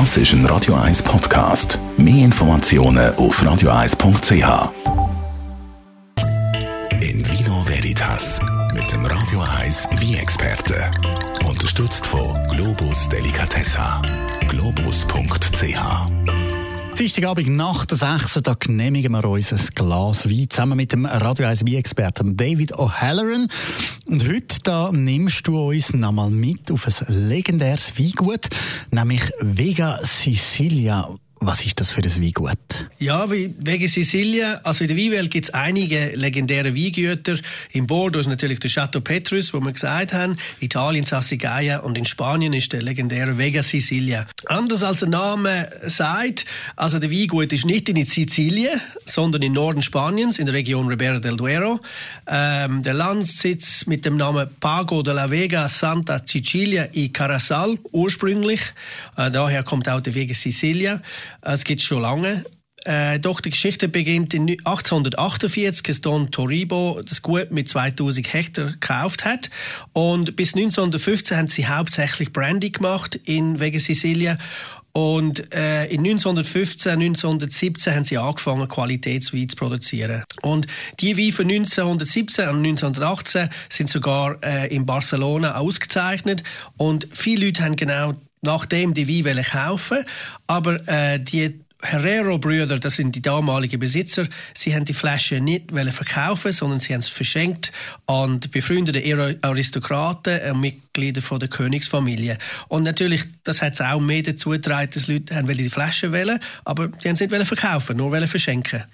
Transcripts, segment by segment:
Das ist ein Radio 1 Podcast. Mehr Informationen auf radio1.ch. In Vino Veritas mit dem Radio 1 Wie-Experte. Unterstützt von Globus Delicatessa. Globus.ch Dienstagabend nach der 6. da genehmigen wir uns ein Glas Wein zusammen mit dem Radio 1 Wein-Experten David O'Halloran. Und heute da nimmst du uns nochmal mit auf ein legendäres Weingut, nämlich Vega Sicilia. Was ist das für ein Weingut? Ja, wegen Sizilien, also in der Weinwelt gibt es einige legendäre Weingüter. In Bordeaux ist natürlich der Chateau Petrus, wo wir gesagt haben, Italien Sassigaia und in Spanien ist der legendäre Vega Sicilia. Anders als der Name sagt, also der Weingut ist nicht in Sizilien, sondern im Norden Spaniens, in der Region Ribera del Duero. Ähm, der Landsitz mit dem Namen Pago de la Vega Santa Sicilia y Carasal ursprünglich. Äh, daher kommt auch der Vega Sicilia. Es gibt schon lange. Äh, doch die Geschichte beginnt in 1848, als Don Toribo das Gut mit 2000 Hektar gekauft hat. Und bis 1915 haben sie hauptsächlich Brandy gemacht in Vega Sicilia. Und äh, in 1915, 1917 haben sie angefangen, Qualitätswein zu produzieren. Und die Weine von 1917 und 1918 sind sogar äh, in Barcelona ausgezeichnet. Und viele Leute haben genau nachdem die Wein kaufen aber äh, die Herrero-Brüder, das sind die damaligen Besitzer, sie haben die Flasche nicht verkaufen, sondern sie haben es verschenkt an befreundete Aristokraten und Mitglieder von der Königsfamilie. Und natürlich, das hat es auch mehr dazu getragen, dass Leute haben die Flasche wählen, aber die haben es nicht verkaufen, nur verschenken.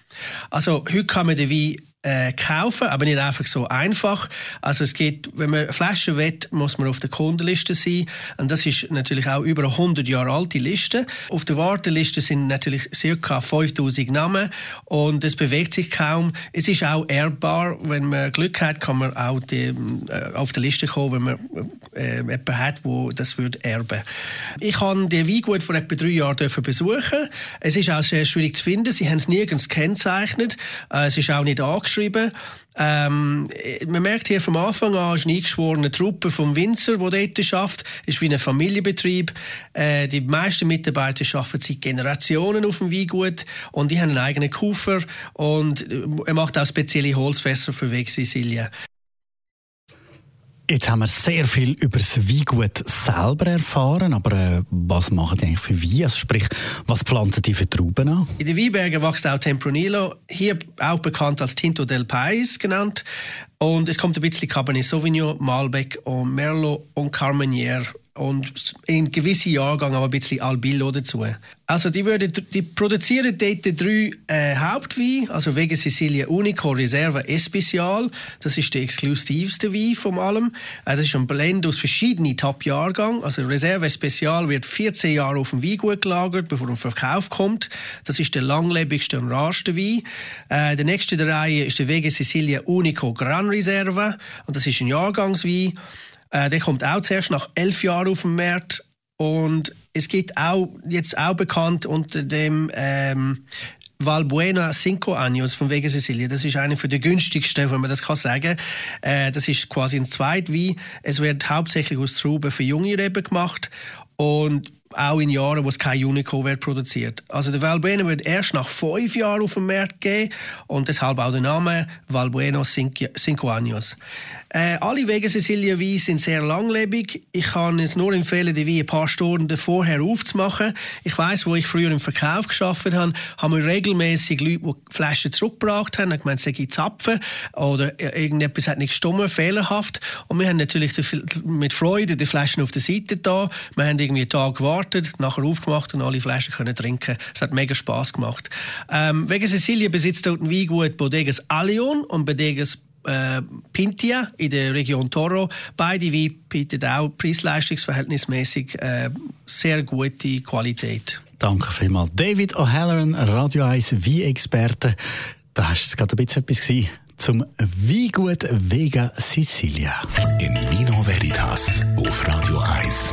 Also heute kann man den Wein äh, kaufen, aber nicht einfach so einfach. Also es geht, wenn man Flaschen will, muss man auf der Kundenliste sein und das ist natürlich auch über 100 Jahre alte Liste. Auf der Warteliste sind natürlich ca. 5000 Namen und es bewegt sich kaum. Es ist auch erbbar, wenn man Glück hat, kann man auch die, äh, auf der Liste kommen, wenn man äh, jemanden hat, wo das wird erben. Ich habe den Weingut vor etwa drei Jahren besuchen. Es ist auch sehr schwierig zu finden. Sie haben es nirgends kennzeichnet. Äh, es ist auch nicht angeschrieben geschrieben. Ähm, man merkt hier vom Anfang an, ist eine eingeschworene Truppe vom Winzer, die dort schafft. ist wie ein Familienbetrieb. Äh, die meisten Mitarbeiter arbeiten seit Generationen auf dem Weingut und die haben einen eigenen Kufer und äh, er macht auch spezielle Holzfässer für Weg Sizilien. Jetzt haben wir sehr viel über das Weingut selber erfahren, aber äh, was machen die eigentlich für Wein? Also sprich, was pflanzen die für Trauben an? In den Weinbergen wächst auch Tempranillo, hier auch bekannt als Tinto del Pais genannt. Und es kommt ein bisschen Cabernet Sauvignon, Malbec und Merlot und Carmenère und in gewissen Jahrgängen aber ein bisschen Albillo dazu. Also die, würden, die produzieren dort drei äh, Hauptweine, also wegen Sicilia Unico Reserva Especial, das ist der exklusivste Wein von allem. Äh, das ist ein Blend aus verschiedenen Top-Jahrgängen. Also Reserva Especial wird 14 Jahre auf dem Weingut gelagert, bevor er auf Verkauf kommt. Das ist der langlebigste und rarste Wein. Äh, der nächste der Reihe ist der Wege Sicilia Unico Gran Reserva und das ist ein Jahrgangswein. Äh, der kommt auch zuerst nach elf Jahren auf den Markt. Und es gibt auch, jetzt auch bekannt unter dem ähm, Valbuena Cinco Años von Vega Sicilia. Das ist einer der günstigsten, wenn man das kann sagen. Äh, das ist quasi ein Zweitwein. Es wird hauptsächlich aus Trauben für junge Reben gemacht und auch in Jahren, wo es kein Unico wird produziert. Also der Valbuena wird erst nach fünf Jahren auf den Markt gehen und deshalb auch der Name Valbuena Cinco Años. Äh, alle Wege Sicilia Wein sind sehr langlebig. Ich kann es nur empfehlen, die Wein ein paar Stunden vorher aufzumachen. Ich weiß, wo ich früher im Verkauf geschafft habe, haben wir regelmäßig Leute, die Flaschen zurückgebracht haben, haben gemeint, sie Zapfen oder irgendetwas hat nicht gestummen, fehlerhaft. Und wir haben natürlich mit Freude die Flaschen auf der Seite da. Wir haben irgendwie einen Tag gewartet, nachher aufgemacht und alle Flaschen können trinken. Es hat mega Spaß gemacht. Ähm, wegen Sicilia besitzt dort ein Weingut Bodegas Allion und Bodegas äh, Pintia in der Region Toro. Beide Weine bieten auch preis-leistungsverhältnismäßig äh, sehr gute Qualität. Danke vielmals. David O'Halloran, Radio 1 Wein-Experte. Da hast du gerade ein bisschen etwas gesehen zum Weingut Vega Sicilia. In Vino Veritas auf Radio 1.